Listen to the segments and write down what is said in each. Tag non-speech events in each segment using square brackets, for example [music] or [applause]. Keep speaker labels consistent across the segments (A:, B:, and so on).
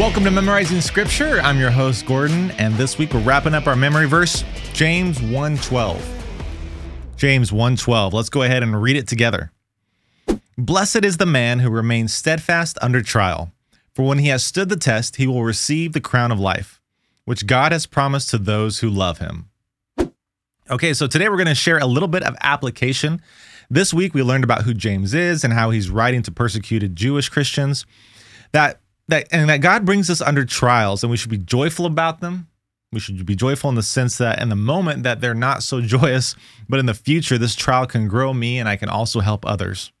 A: Welcome to Memorizing Scripture. I'm your host Gordon, and this week we're wrapping up our memory verse, James 1:12. James 1:12. Let's go ahead and read it together. Blessed is the man who remains steadfast under trial, for when he has stood the test, he will receive the crown of life, which God has promised to those who love him. Okay, so today we're going to share a little bit of application. This week we learned about who James is and how he's writing to persecuted Jewish Christians. That that and that God brings us under trials and we should be joyful about them. We should be joyful in the sense that in the moment that they're not so [laughs] joyous, but in the future this trial can grow me and I can also help others.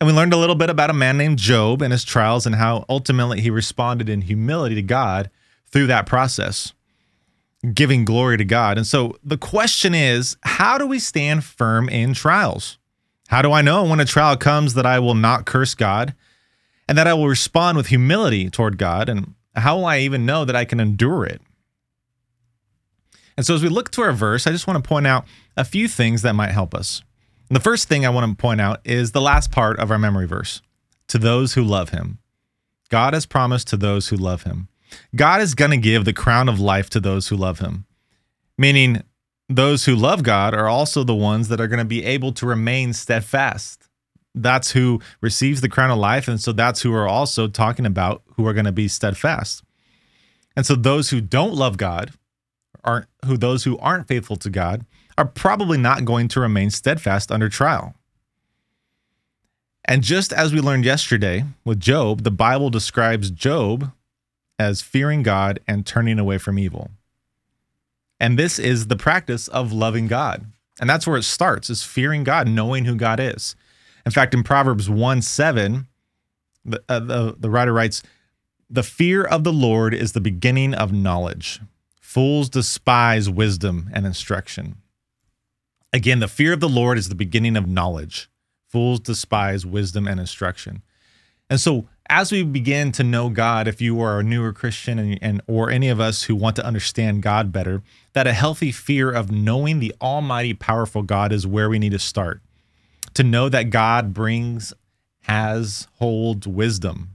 A: And we learned a little bit about a man named Job and his trials and how ultimately he responded in humility to God through that process, giving glory to God. And so the question is, how do we stand firm in trials? How do I know when a trial comes that I will not curse God? And that I will respond with humility toward God. And how will I even know that I can endure it? And so, as we look to our verse, I just want to point out a few things that might help us. And the first thing I want to point out is the last part of our memory verse to those who love him. God has promised to those who love him. God is going to give the crown of life to those who love him, meaning those who love God are also the ones that are going to be able to remain steadfast that's who receives the crown of life. And so that's who we're also talking about who are going to be steadfast. And so those who don't love God, aren't who those who aren't faithful to God, are probably not going to remain steadfast under trial. And just as we learned yesterday with Job, the Bible describes Job as fearing God and turning away from evil. And this is the practice of loving God. And that's where it starts is fearing God, knowing who God is. In fact, in Proverbs 1 7, the, uh, the, the writer writes, The fear of the Lord is the beginning of knowledge. Fools despise wisdom and instruction. Again, the fear of the Lord is the beginning of knowledge. Fools despise wisdom and instruction. And so, as we begin to know God, if you are a newer Christian and, and or any of us who want to understand God better, that a healthy fear of knowing the almighty powerful God is where we need to start to know that God brings, has, holds wisdom.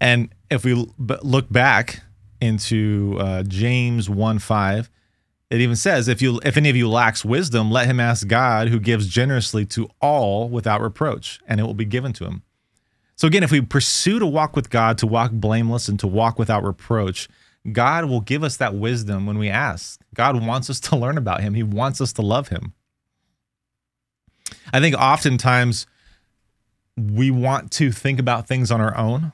A: And if we look back into uh, James 1 5, it even says, if you if any of you lacks wisdom, let him ask God who gives generously to all without reproach, and it will be given to him. So again, if we pursue to walk with God, to walk blameless and to walk without reproach, God will give us that wisdom when we ask. God wants us to learn about him. He wants us to love him. I think oftentimes we want to think about things on our own.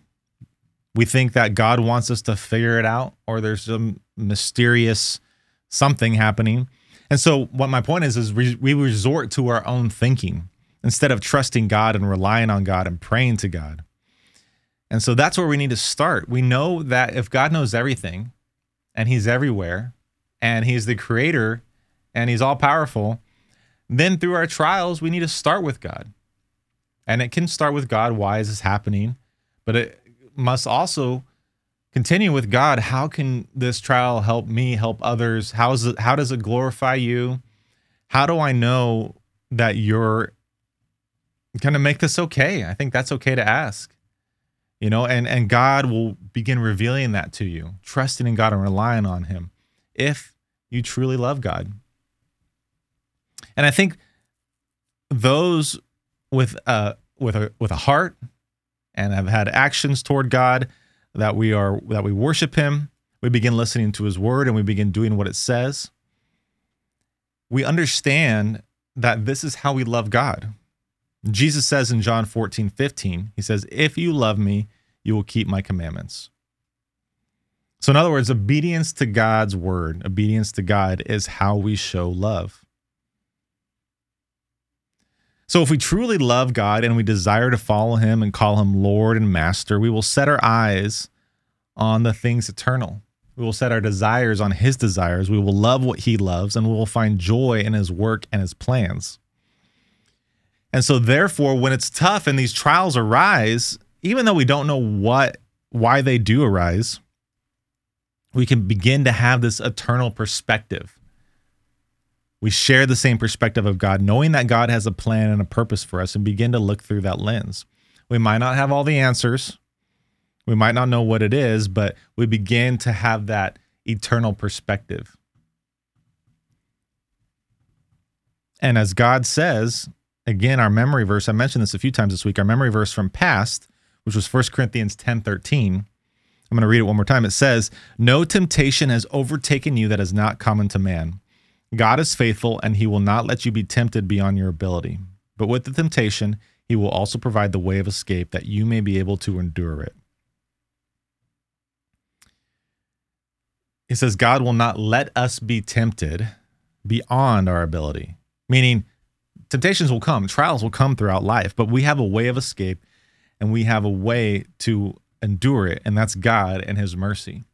A: We think that God wants us to figure it out or there's some mysterious something happening. And so what my point is is we, resort to our own thinking instead of trusting God and relying on God and praying to God. And so that's where we need to start. We know that if God knows everything and he's everywhere and he's the creator and he's all powerful, then through our trials, we need to start with God. And it can start with God. Why is this happening? But it must also continue with God. How can this trial help me, help others? How is it, how does it glorify you? How do I know that you're going to make this okay? I think that's okay to ask. You know, and and God will begin revealing that to you, trusting in God and relying on him if you truly love God. And I think those with a with a with a heart and have had actions toward God that we are that we worship him, we begin listening to his word and we begin doing what it says. We understand that this is how we love God. Jesus says in John 14, 15, he says, If you love me, you will keep my commandments. So, in other words, obedience to God's word, obedience to God is how we show love. So, if we truly love God and we desire to follow Him and call Him Lord and Master, we will set our eyes on the things eternal. We will set our desires on His desires. We will love what He loves and we will find joy in His work and His plans. And so, therefore, when it's tough and these trials arise, even though we don't know what why they do arise, we can begin to have this eternal perspective we share the same perspective of God, knowing that God has a plan and a purpose for us, and begin to look through that lens. We might not have all the answers. We might not know what it is, but we begin to have that eternal perspective. And as God says, again, our memory verse, I mentioned this a few times this week, our memory verse from past, which was 1 Corinthians 10 13. I'm going to read it one more time. It says, No temptation has overtaken you that is not common to man. God is faithful, and he will not let you be tempted beyond your ability. But with the temptation, he will also provide the way of escape that you may be able to endure it. He says, God will not let us be tempted beyond our ability meaning temptations will come, trials will come throughout life, but we have a way of escape and we have a way to endure it, and that's God and His mercy.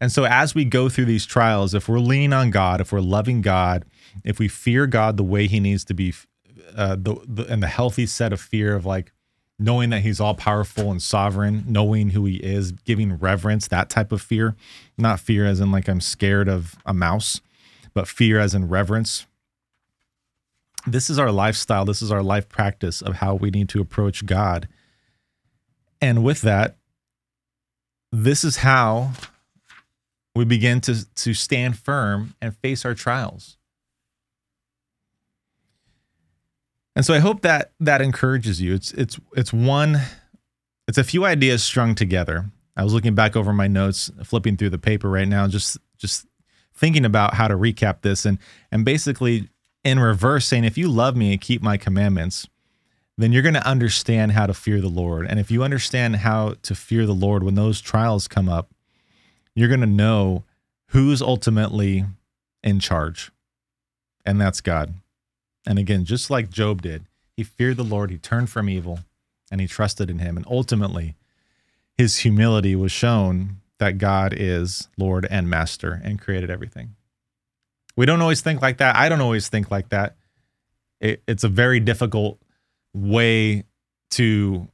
A: And so, as we go through these trials, if we're leaning on God, if we're loving God, if we fear God the way He needs to be, uh, the, the and the healthy set of fear of like knowing that He's all powerful and sovereign, knowing who He is, giving reverence, that type of fear, not fear as in like I'm scared of a mouse, but fear as in reverence, this is our lifestyle. This is our life practice of how we need to approach God. And with that, this is how we begin to, to stand firm and face our trials. And so I hope that that encourages you. It's it's it's one it's a few ideas strung together. I was looking back over my notes, flipping through the paper right now, just just thinking about how to recap this and and basically in reverse saying, if you love me and keep my commandments, then you're going to understand how to fear the Lord. And if you understand how to fear the Lord when those trials come up, you're going to know who's ultimately in charge. And that's God. And again, just like Job did, he feared the Lord, he turned from evil, and he trusted in him. And ultimately, his humility was shown that God is Lord and Master and created everything. We don't always think like that. I don't always think like that. It, it's a very difficult way to.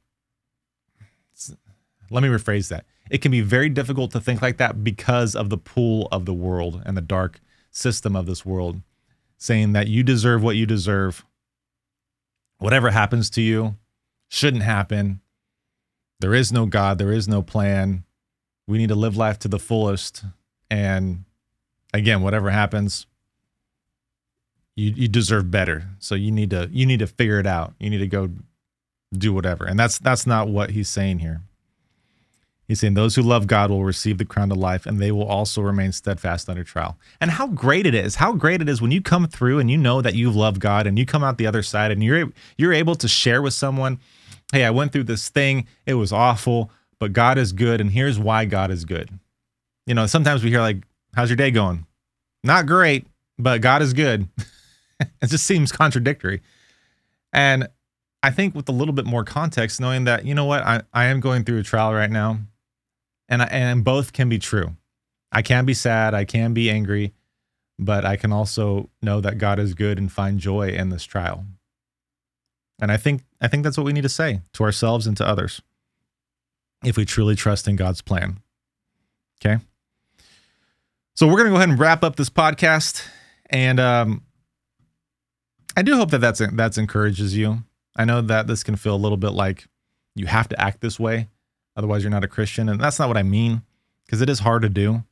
A: Let me rephrase that. It can be very difficult to think like that because of the pool of the world and the dark system of this world, saying that you deserve what you deserve. Whatever happens to you shouldn't happen. There is no God, there is no plan. We need to live life to the fullest. And again, whatever happens, you you deserve better. So you need to you need to figure it out. You need to go do whatever. And that's that's not what he's saying here. He's saying those who love God will receive the crown of life and they will also remain steadfast under trial. And how great it is. How great it is when you come through and you know that you've loved God and you come out the other side and you're you're able to share with someone, "Hey, I went through this thing. It was awful, but God is good and here's why God is good." You know, sometimes we hear like, "How's your day going?" Not great, but God is good. [laughs] it just seems contradictory. And I think with a little bit more context, knowing that, you know what, I, I am going through a trial right now, and, I, and both can be true. I can be sad, I can be angry, but I can also know that God is good and find joy in this trial. And I think I think that's what we need to say to ourselves and to others if we truly trust in God's plan. Okay? So we're going to go ahead and wrap up this podcast and um I do hope that that's that's encourages you. I know that this can feel a little bit like you have to act this way, otherwise you're not a Christian, and that's not what I mean because it is hard to do.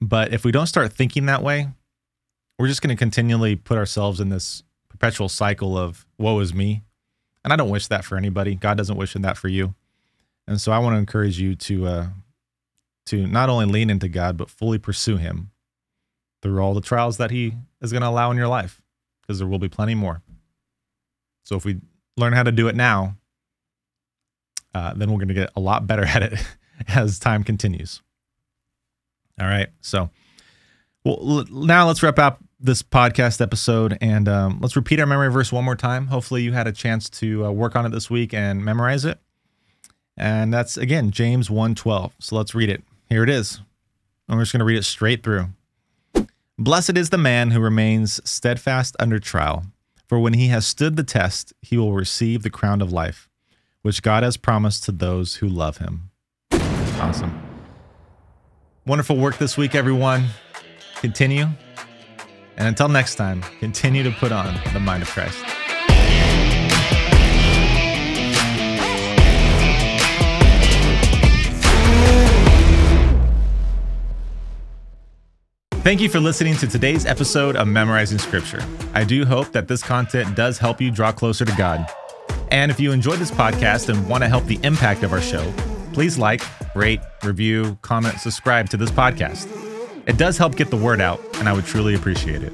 A: But if we don't start thinking that way, we're just going to continually put ourselves in this perpetual cycle of woe is me. And I don't wish that for anybody. God doesn't wish that for you. And so I want to encourage you to uh, to not only lean into God but fully pursue Him through all the trials that He is going to allow in your life because there will be plenty more. So if we learn how to do it now, uh, then we're going to get a lot better [laughs] at it as time continues. All right. So, well, now let's wrap up this podcast episode and um, let's repeat our memory verse one more time. Hopefully, you had a chance to uh, work on it this week and memorize it. And that's again James 1:12. So let's read it. Here it is. We're just going to read it straight through. Blessed is the man who remains steadfast under trial, for when he has stood the test, he will receive the crown of life, which God has promised to those who love him. Awesome. Wonderful work this week, everyone. Continue. And until next time, continue to put on the mind of Christ. Thank you for listening to today's episode of Memorizing Scripture. I do hope that this content does help you draw closer to God. And if you enjoy this podcast and want to help the impact of our show, please like, rate, review, comment, subscribe to this podcast. It does help get the word out, and I would truly appreciate it.